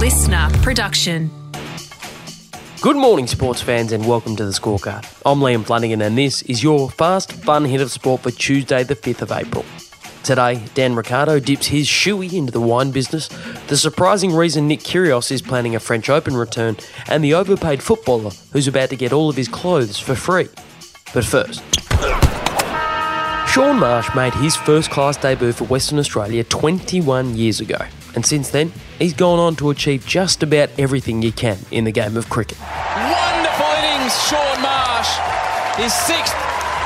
listener production. Good morning, sports fans, and welcome to the scorecard. I'm Liam Flanagan, and this is your fast, fun hit of sport for Tuesday, the 5th of April. Today, Dan Ricciardo dips his shoey into the wine business, the surprising reason Nick Kyrgios is planning a French Open return, and the overpaid footballer who's about to get all of his clothes for free. But first, Shaun Marsh made his first class debut for Western Australia 21 years ago, and since then, he's gone on to achieve just about everything you can in the game of cricket. Wonderful innings, Shaun Marsh. His sixth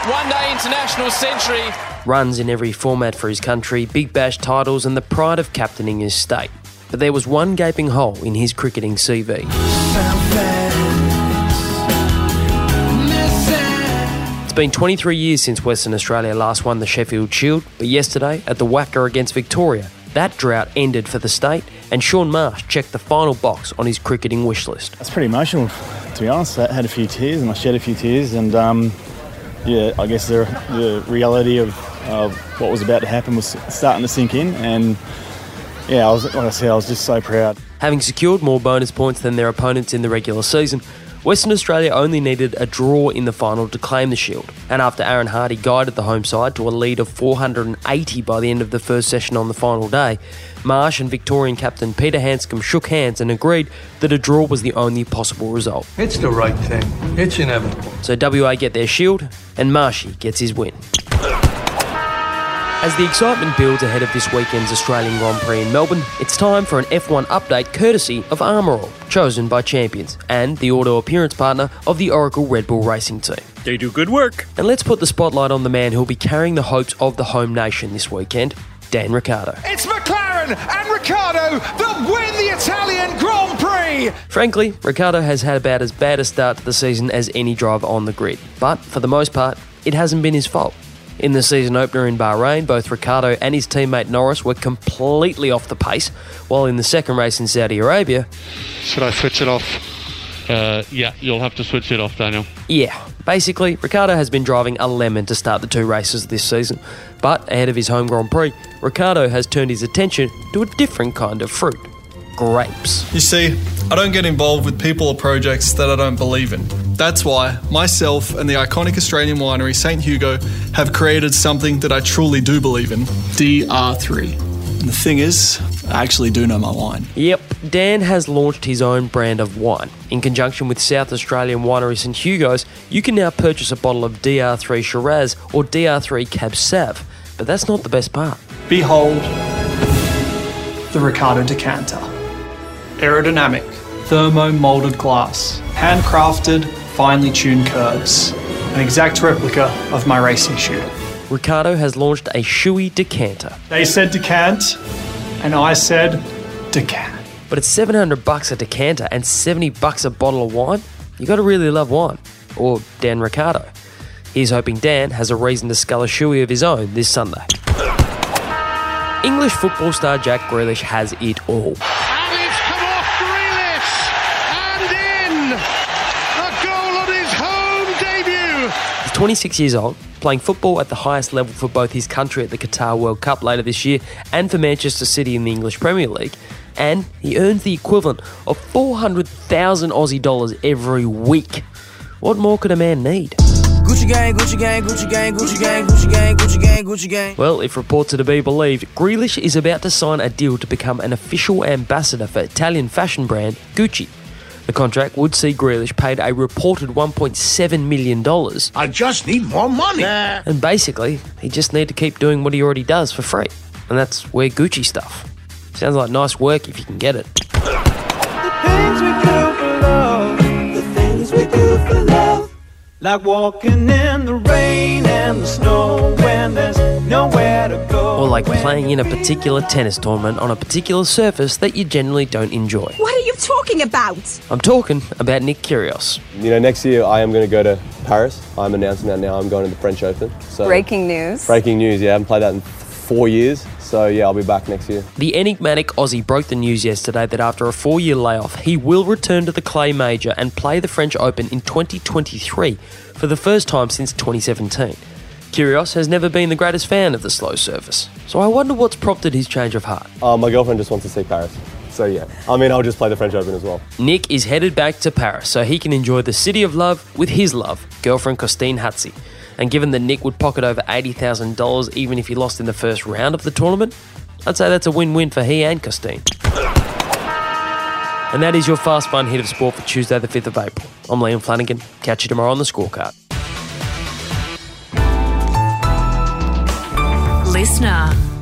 one day international century. Runs in every format for his country, Big Bash titles, and the pride of captaining his state. But there was one gaping hole in his cricketing CV. It's been 23 years since Western Australia last won the Sheffield Shield, but yesterday, at the WACA against Victoria, that drought ended for the state, and Shaun Marsh checked the final box on his cricketing wish list. That's pretty emotional, to be honest. I had a few tears, and I shed a few tears, and um, yeah, I guess the, the reality of uh, what was about to happen was starting to sink in, and yeah, I was, like I said, I was just so proud. Having secured more bonus points than their opponents in the regular season, Western Australia only needed a draw in the final to claim the Shield, and after Aaron Hardie guided the home side to a lead of 480 by the end of the first session on the final day, Marsh and Victorian captain Peter Handscomb shook hands and agreed that a draw was the only possible result. It's the right thing. It's inevitable. So WA get their Shield, and Marshy gets his win. As the excitement builds ahead of this weekend's Australian Grand Prix in Melbourne, it's time for an F1 update courtesy of Armor All, chosen by champions, and the auto appearance partner of the Oracle Red Bull Racing Team. They do good work. And let's put the spotlight on the man who'll be carrying the hopes of the home nation this weekend, Dan Ricciardo. It's McLaren and Ricciardo that win the Italian Grand Prix. Frankly, Ricciardo has had about as bad a start to the season as any driver on the grid, but for the most part, it hasn't been his fault. In the season opener in Bahrain, both Ricciardo and his teammate Norris were completely off the pace, while in the second race in Saudi Arabia, Should I switch it off? Uh, yeah, you'll have to switch it off, Daniel. yeah, basically, Ricciardo has been driving a lemon to start the two races this season. But ahead of his home Grand Prix, Ricciardo has turned his attention to a different kind of fruit grapes. You see, I don't get involved with people or projects that I don't believe in. That's why myself and the iconic Australian winery St. Hugo have created something that I truly do believe in DR3. And the thing is, I actually do know my wine. Yep, Dan has launched his own brand of wine. In conjunction with South Australian winery St Hugo's, you can now purchase a bottle of DR3 Shiraz or DR3 Cab Sav. But that's not the best part. Behold the Ricciardo decanter. Aerodynamic, thermo molded glass, handcrafted, finely tuned curves. An exact replica of my racing shoe. Ricciardo has launched a shoey decanter, They said decant, and I said decant. but it's 700 bucks a decanter and 70 bucks a bottle of wine. You gotta really love wine. Or Dan Ricciardo. He's hoping Dan has a reason to scull a shoey of his own this Sunday. English football star Jack Grealish has it all. And it's come off Grealish and in a goal on his home debut. He's 26 years old, playing football at the highest level for both his country at the Qatar World Cup later this year and for Manchester City in the English Premier League. And he earns the equivalent of 400,000 Aussie dollars every week. What more could a man need? Gucci gang, Gucci gang, Gucci gang, Gucci gang, Gucci gang, Gucci gang, Gucci gang. Well, if reports are to be believed, Grealish is about to sign a deal to become an official ambassador for Italian fashion brand Gucci. The contract would see Grealish paid a reported $1.7 million, I just need more money. and basically, he just need to keep doing what he already does for free. And that's wear Gucci stuff. Sounds like nice work if you can get it. Things we do for love, the things we do for love. Like walking in the rain and the snow when there's nowhere to go. Or like playing in a particular tennis tournament on a particular surface that you generally don't enjoy. What are you talking about? I'm talking about Nick Kyrgios. You know, next year I am going to go to Paris. I'm announcing that now. I'm going to the French Open. So Breaking news. breaking news. Yeah, I haven't played that in four years. So yeah, I'll be back next year. The enigmatic Aussie broke the news yesterday that after a four year layoff, he will return to the Clay Major and play the French Open in 2023 for the first time since 2017. Kyrgios has never been the greatest fan of the slow surface, so I wonder what's prompted his change of heart. Uh, my girlfriend just wants to see Paris. So yeah, I mean, I'll just play the French Open as well. Nick is headed back to Paris so he can enjoy the city of love with his love, girlfriend Costeen Hatzi. And given that Nick would pocket over $80,000 even if he lost in the first round of the tournament, I'd say that's a win win for he and Costeen. And that is your fast fun hit of sport for Tuesday, the 5th of April. I'm Liam Flanagan. Catch you tomorrow on the scorecard. Listener.